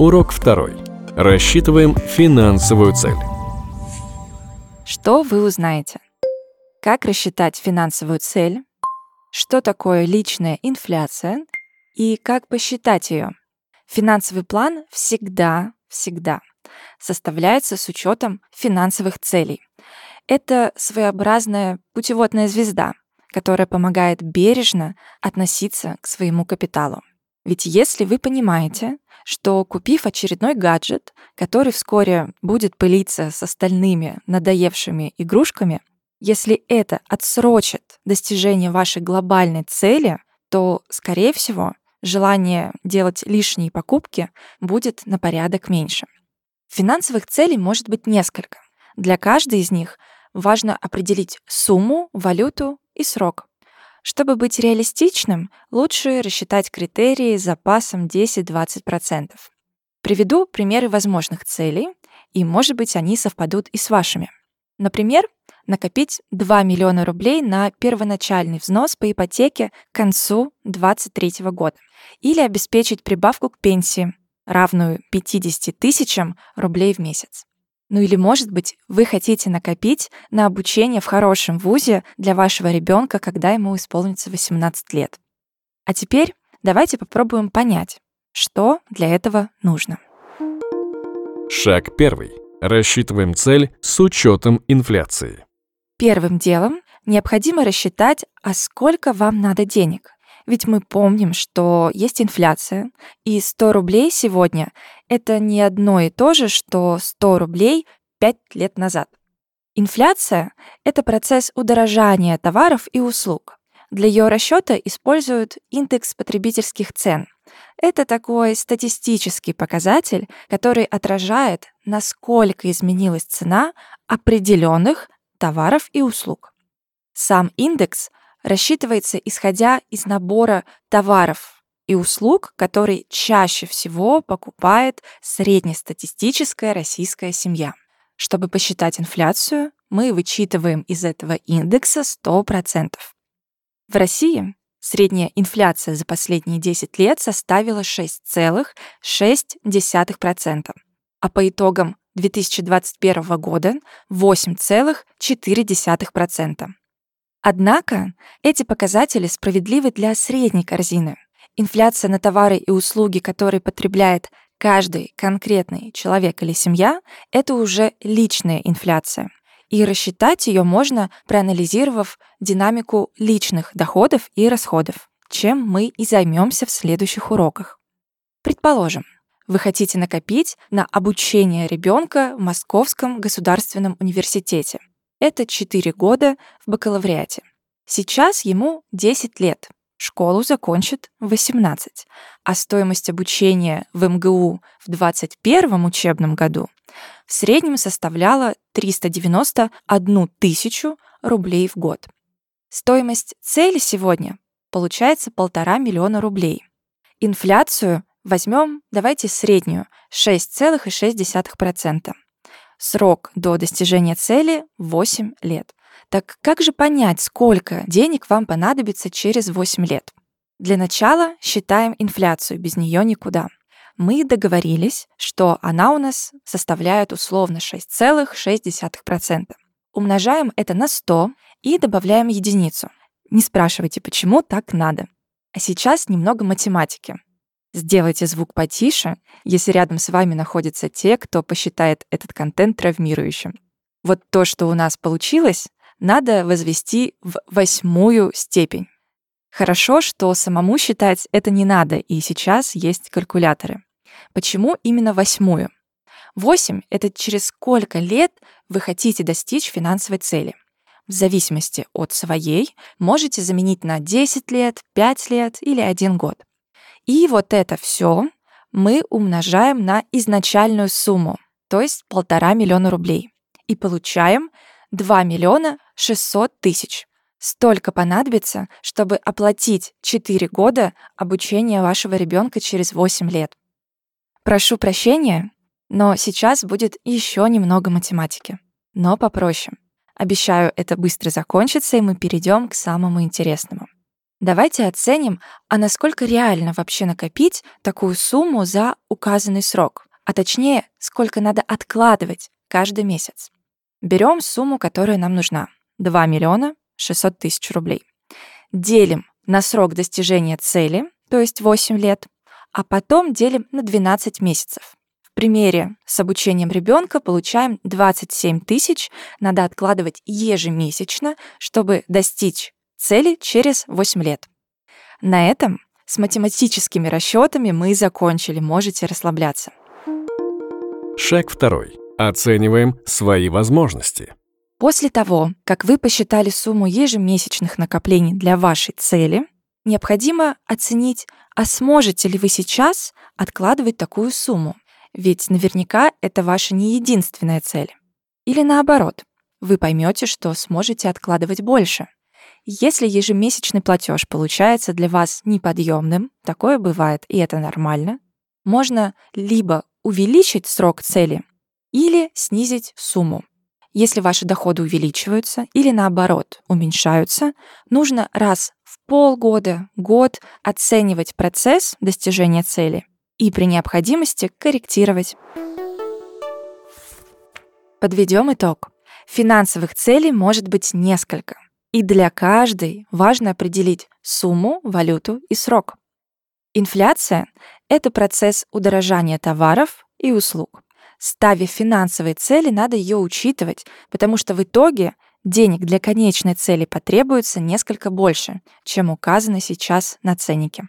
Урок второй. Рассчитываем финансовую цель. Что вы узнаете? Как рассчитать финансовую цель? Что такое личная инфляция? И как посчитать ее? Финансовый план всегда, всегда составляется с учетом финансовых целей. Это своеобразная путеводная звезда, которая помогает бережно относиться к своему капиталу. Ведь если вы понимаете, что купив очередной гаджет, который вскоре будет пылиться с остальными надоевшими игрушками, если это отсрочит достижение вашей глобальной цели, то, скорее всего, желание делать лишние покупки будет на порядок меньше. Финансовых целей может быть несколько. Для каждой из них важно определить сумму, валюту и срок. Чтобы быть реалистичным, лучше рассчитать критерии с запасом 10-20%. Приведу примеры возможных целей, и, может быть, они совпадут и с вашими. Например, накопить 2 миллиона рублей на первоначальный взнос по ипотеке к концу 2023 года или обеспечить прибавку к пенсии, равную 50 тысячам рублей в месяц. Ну или, может быть, вы хотите накопить на обучение в хорошем вузе для вашего ребенка, когда ему исполнится 18 лет. А теперь давайте попробуем понять, что для этого нужно. Шаг первый. Рассчитываем цель с учетом инфляции. Первым делом необходимо рассчитать, а сколько вам надо денег. Ведь мы помним, что есть инфляция, и 100 рублей сегодня — это не одно и то же, что 100 рублей 5 лет назад. Инфляция — это процесс удорожания товаров и услуг. Для ее расчета используют индекс потребительских цен. Это такой статистический показатель, который отражает, насколько изменилась цена определенных товаров и услуг. Сам индекс рассчитывается исходя из набора товаров и услуг, которые чаще всего покупает среднестатистическая российская семья. Чтобы посчитать инфляцию, мы вычитываем из этого индекса 100%. В России средняя инфляция за последние 10 лет составила 6,6%, а по итогам 2021 года 8,4%. Однако эти показатели справедливы для средней корзины. Инфляция на товары и услуги, которые потребляет каждый конкретный человек или семья, это уже личная инфляция. И рассчитать ее можно, проанализировав динамику личных доходов и расходов, чем мы и займемся в следующих уроках. Предположим, вы хотите накопить на обучение ребенка в Московском государственном университете. Это 4 года в бакалавриате. Сейчас ему 10 лет. Школу закончит в 18. А стоимость обучения в МГУ в 2021 учебном году в среднем составляла 391 тысячу рублей в год. Стоимость цели сегодня получается полтора миллиона рублей. Инфляцию возьмем, давайте среднюю, 6,6%. Срок до достижения цели — 8 лет. Так как же понять, сколько денег вам понадобится через 8 лет? Для начала считаем инфляцию, без нее никуда. Мы договорились, что она у нас составляет условно 6,6%. Умножаем это на 100 и добавляем единицу. Не спрашивайте, почему так надо. А сейчас немного математики. Сделайте звук потише, если рядом с вами находятся те, кто посчитает этот контент травмирующим. Вот то, что у нас получилось, надо возвести в восьмую степень. Хорошо, что самому считать это не надо, и сейчас есть калькуляторы. Почему именно восьмую? Восемь — это через сколько лет вы хотите достичь финансовой цели. В зависимости от своей можете заменить на 10 лет, 5 лет или 1 год. И вот это все мы умножаем на изначальную сумму, то есть полтора миллиона рублей. И получаем 2 миллиона 600 тысяч. Столько понадобится, чтобы оплатить 4 года обучения вашего ребенка через 8 лет. Прошу прощения, но сейчас будет еще немного математики, но попроще. Обещаю, это быстро закончится, и мы перейдем к самому интересному. Давайте оценим, а насколько реально вообще накопить такую сумму за указанный срок, а точнее, сколько надо откладывать каждый месяц. Берем сумму, которая нам нужна — 2 миллиона 600 тысяч рублей. Делим на срок достижения цели, то есть 8 лет, а потом делим на 12 месяцев. В примере с обучением ребенка получаем 27 тысяч, надо откладывать ежемесячно, чтобы достичь цели через 8 лет. На этом с математическими расчетами мы закончили, можете расслабляться. Шаг второй. Оцениваем свои возможности. После того, как вы посчитали сумму ежемесячных накоплений для вашей цели, необходимо оценить, а сможете ли вы сейчас откладывать такую сумму. Ведь наверняка это ваша не единственная цель. Или наоборот, вы поймете, что сможете откладывать больше. Если ежемесячный платеж получается для вас неподъемным, такое бывает, и это нормально, можно либо увеличить срок цели или снизить сумму. Если ваши доходы увеличиваются или наоборот уменьшаются, нужно раз в полгода, год оценивать процесс достижения цели и при необходимости корректировать. Подведем итог. Финансовых целей может быть несколько, и для каждой важно определить сумму, валюту и срок. Инфляция — это процесс удорожания товаров и услуг. Ставя финансовые цели, надо ее учитывать, потому что в итоге денег для конечной цели потребуется несколько больше, чем указано сейчас на ценнике.